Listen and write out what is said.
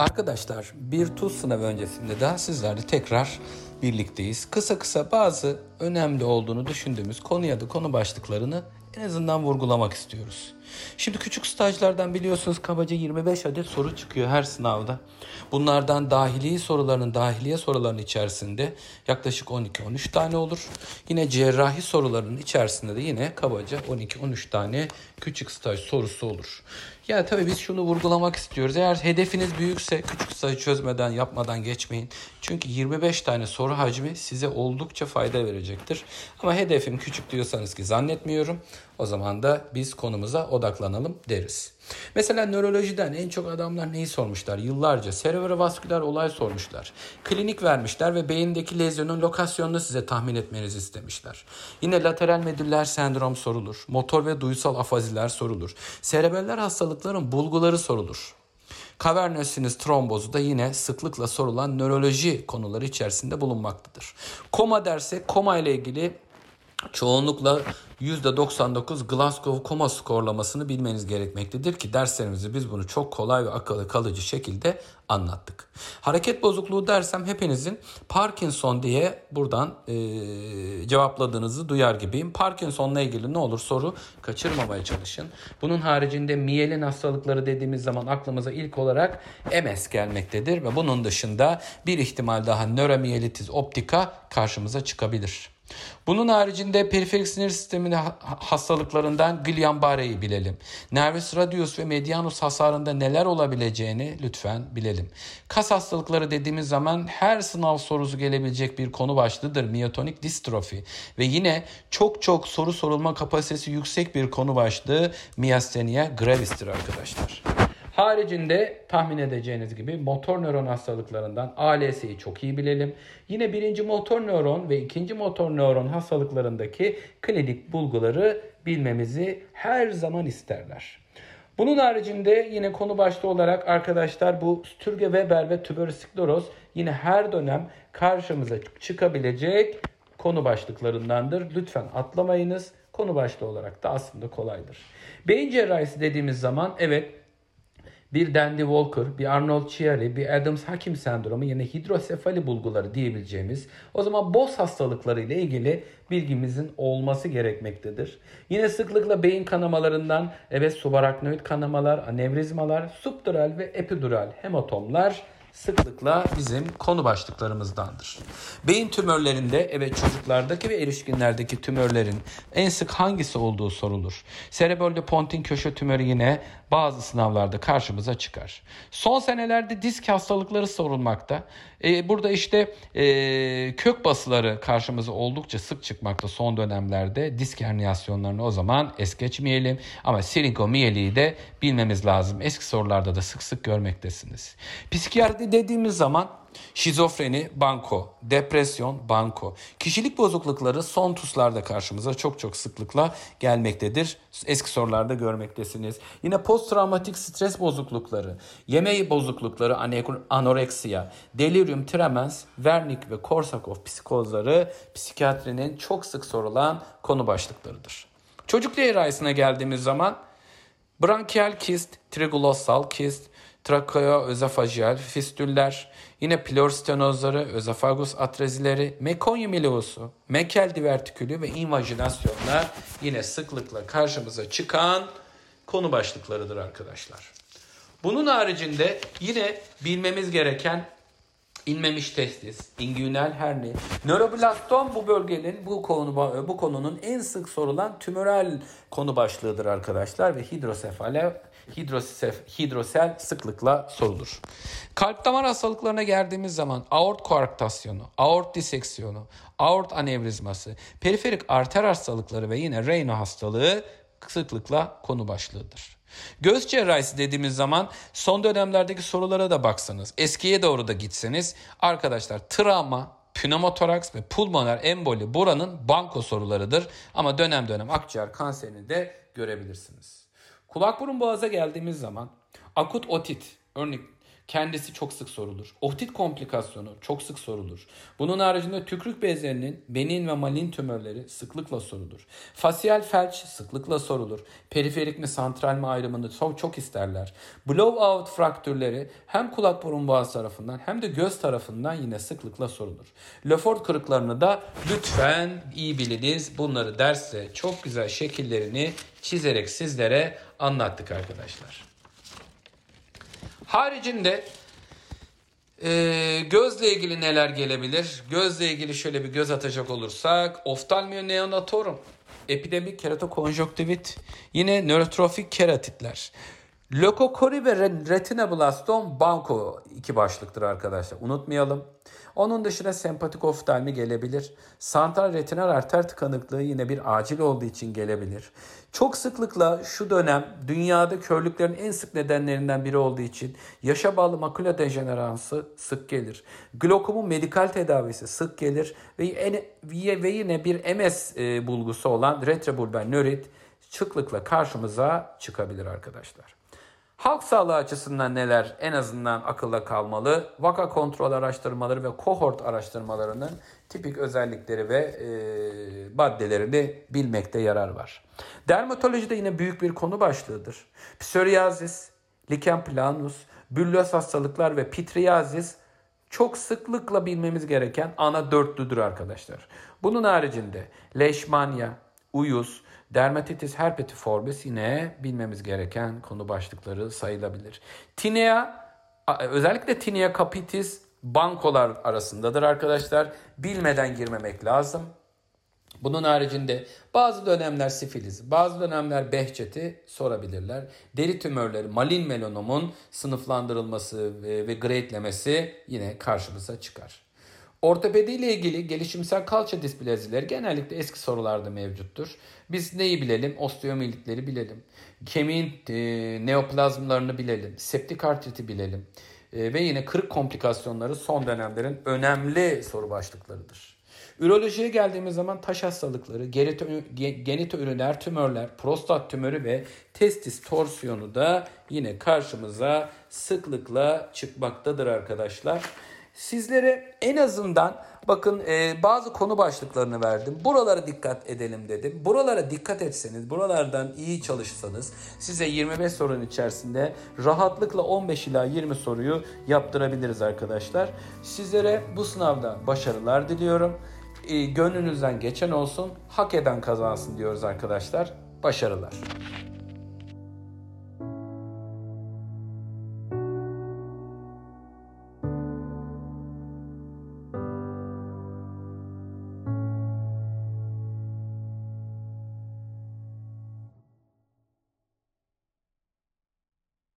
Arkadaşlar bir tuz sınavı öncesinde daha sizlerle tekrar birlikteyiz. Kısa kısa bazı önemli olduğunu düşündüğümüz konu ya da konu başlıklarını en azından vurgulamak istiyoruz. Şimdi küçük stajlardan biliyorsunuz kabaca 25 adet soru çıkıyor her sınavda. Bunlardan dahiliye sorularının dahiliye sorularının içerisinde yaklaşık 12-13 tane olur. Yine cerrahi sorularının içerisinde de yine kabaca 12-13 tane küçük staj sorusu olur. Ya tabii biz şunu vurgulamak istiyoruz. Eğer hedefiniz büyükse küçük stajı çözmeden yapmadan geçmeyin. Çünkü 25 tane soru hacmi size oldukça fayda verecektir. Ama hedefim küçük diyorsanız ki zannetmiyorum. O zaman da biz konumuza odaklanalım deriz. Mesela nörolojiden en çok adamlar neyi sormuşlar? Yıllarca serebrovasküler olay sormuşlar. Klinik vermişler ve beyindeki lezyonun lokasyonunu size tahmin etmenizi istemişler. Yine lateral medüller sendrom sorulur. Motor ve duysal afaziler sorulur. Serebeller hastalıkların bulguları sorulur. Kavernösinüs trombozu da yine sıklıkla sorulan nöroloji konuları içerisinde bulunmaktadır. Koma derse koma ile ilgili çoğunlukla %99 Glasgow koma skorlamasını bilmeniz gerekmektedir ki derslerimizde biz bunu çok kolay ve akıllı kalıcı şekilde anlattık. Hareket bozukluğu dersem hepinizin Parkinson diye buradan e, cevapladığınızı duyar gibiyim. Parkinson'la ilgili ne olur soru kaçırmamaya çalışın. Bunun haricinde miyelin hastalıkları dediğimiz zaman aklımıza ilk olarak MS gelmektedir ve bunun dışında bir ihtimal daha nöromiyelitis optika karşımıza çıkabilir. Bunun haricinde periferik sinir sistemi hastalıklarından Guillain-Barré'yi bilelim. Nervus radius ve medianus hasarında neler olabileceğini lütfen bilelim. Kas hastalıkları dediğimiz zaman her sınav sorusu gelebilecek bir konu başlığıdır. Miyotonik distrofi ve yine çok çok soru sorulma kapasitesi yüksek bir konu başlığı miyastenia gravis'tir arkadaşlar. Haricinde tahmin edeceğiniz gibi motor nöron hastalıklarından ALS'yi çok iyi bilelim. Yine birinci motor nöron ve ikinci motor nöron hastalıklarındaki klinik bulguları bilmemizi her zaman isterler. Bunun haricinde yine konu başta olarak arkadaşlar bu Sturge Weber ve tüberosikloroz yine her dönem karşımıza çıkabilecek konu başlıklarındandır. Lütfen atlamayınız. Konu başta olarak da aslında kolaydır. Beyin cerrahisi dediğimiz zaman evet bir Dandy Walker, bir Arnold Chiari, bir Adams Hakim sendromu yine hidrosefali bulguları diyebileceğimiz o zaman boz hastalıkları ile ilgili bilgimizin olması gerekmektedir. Yine sıklıkla beyin kanamalarından evet subaraknoid kanamalar, anevrizmalar, subdural ve epidural hematomlar sıklıkla bizim konu başlıklarımızdandır. Beyin tümörlerinde evet çocuklardaki ve erişkinlerdeki tümörlerin en sık hangisi olduğu sorulur. Serebral pontin köşe tümörü yine bazı sınavlarda karşımıza çıkar. Son senelerde disk hastalıkları sorulmakta. Ee, burada işte e, kök basıları karşımıza oldukça sık çıkmakta son dönemlerde. Disk herniyasyonlarını o zaman es geçmeyelim. Ama siringomiyeliği de bilmemiz lazım. Eski sorularda da sık sık görmektesiniz. Psikiyatri dediğimiz zaman Şizofreni banko, depresyon banko. Kişilik bozuklukları son tuzlarda karşımıza çok çok sıklıkla gelmektedir. Eski sorularda görmektesiniz. Yine post travmatik stres bozuklukları, yeme bozuklukları, anoreksiya, delirium tremens, Wernicke ve Korsakov psikozları psikiyatrinin çok sık sorulan konu başlıklarıdır. Çocuk cerrahisine geldiğimiz zaman Brankiyal kist, triglossal kist, trakeoözofajial fistüller, yine pleurostenozları, özofagus atrezileri, mekonyum ileosu, mekel divertikülü ve invajinasyonlar yine sıklıkla karşımıza çıkan konu başlıklarıdır arkadaşlar. Bunun haricinde yine bilmemiz gereken inmemiş testis, inguinal herni, nöroblastom bu bölgenin bu konu bu konunun en sık sorulan tümörel konu başlığıdır arkadaşlar ve hidrosefale hidrosef, hidrosel sıklıkla sorulur. Kalp damar hastalıklarına geldiğimiz zaman aort koarktasyonu, aort diseksiyonu, aort anevrizması, periferik arter hastalıkları ve yine Raynaud hastalığı sıklıkla konu başlığıdır. Göz cerrahisi dediğimiz zaman son dönemlerdeki sorulara da baksanız, eskiye doğru da gitseniz arkadaşlar travma, pneumotoraks ve pulmoner emboli buranın banko sorularıdır. Ama dönem dönem akciğer kanserini de görebilirsiniz. Kulak burun boğaza geldiğimiz zaman akut otit, örnek kendisi çok sık sorulur. Otit komplikasyonu çok sık sorulur. Bunun haricinde tükrük bezlerinin benin ve malin tümörleri sıklıkla sorulur. Fasyal felç sıklıkla sorulur. Periferik mi santral mi ayrımını çok, çok isterler. Blowout fraktürleri hem kulak burun boğaz tarafından hem de göz tarafından yine sıklıkla sorulur. Lefort kırıklarını da lütfen iyi biliniz. Bunları derste çok güzel şekillerini çizerek sizlere anlattık arkadaşlar. Haricinde e, gözle ilgili neler gelebilir? Gözle ilgili şöyle bir göz atacak olursak oftalmiyo neonatorum, epidemik keratokonjonktivit, yine nörotrofik keratitler. Lokokori ve retinoblastom banko iki başlıktır arkadaşlar. Unutmayalım. Onun dışında sempatik oftalmi gelebilir. Santral retinal arter tıkanıklığı yine bir acil olduğu için gelebilir. Çok sıklıkla şu dönem dünyada körlüklerin en sık nedenlerinden biri olduğu için yaşa bağlı makula dejeneransı sık gelir. Glokomun medikal tedavisi sık gelir ve, en, ve yine bir MS e, bulgusu olan retrobulbar nörit sıklıkla karşımıza çıkabilir arkadaşlar. Halk sağlığı açısından neler en azından akılda kalmalı? Vaka kontrol araştırmaları ve kohort araştırmalarının tipik özellikleri ve e, maddelerini bilmekte yarar var. Dermatolojide yine büyük bir konu başlığıdır. Psoriasis, lichen planus, büllöz hastalıklar ve pitriazis çok sıklıkla bilmemiz gereken ana dörtlüdür arkadaşlar. Bunun haricinde leishmania, uyuz, Dermatitis herpetiformis yine bilmemiz gereken konu başlıkları sayılabilir. Tinea, özellikle tinea capitis bankolar arasındadır arkadaşlar. Bilmeden girmemek lazım. Bunun haricinde bazı dönemler sifiliz, bazı dönemler behçeti sorabilirler. Deri tümörleri, malin melanomun sınıflandırılması ve, ve gradelemesi yine karşımıza çıkar. Ortopedi ile ilgili gelişimsel kalça displazileri genellikle eski sorularda mevcuttur. Biz neyi bilelim? Osteomiyelitleri bilelim. Kemiğin e, neoplazmlarını bilelim. Septik artriti bilelim. E, ve yine kırık komplikasyonları son dönemlerin önemli soru başlıklarıdır. Ürolojiye geldiğimiz zaman taş hastalıkları, genitoüriner tümörler, prostat tümörü ve testis torsiyonu da yine karşımıza sıklıkla çıkmaktadır arkadaşlar. Sizlere en azından bakın e, bazı konu başlıklarını verdim. Buralara dikkat edelim dedim. Buralara dikkat etseniz, buralardan iyi çalışsanız size 25 sorunun içerisinde rahatlıkla 15 ila 20 soruyu yaptırabiliriz arkadaşlar. Sizlere bu sınavda başarılar diliyorum. E, gönlünüzden geçen olsun, hak eden kazansın diyoruz arkadaşlar. Başarılar.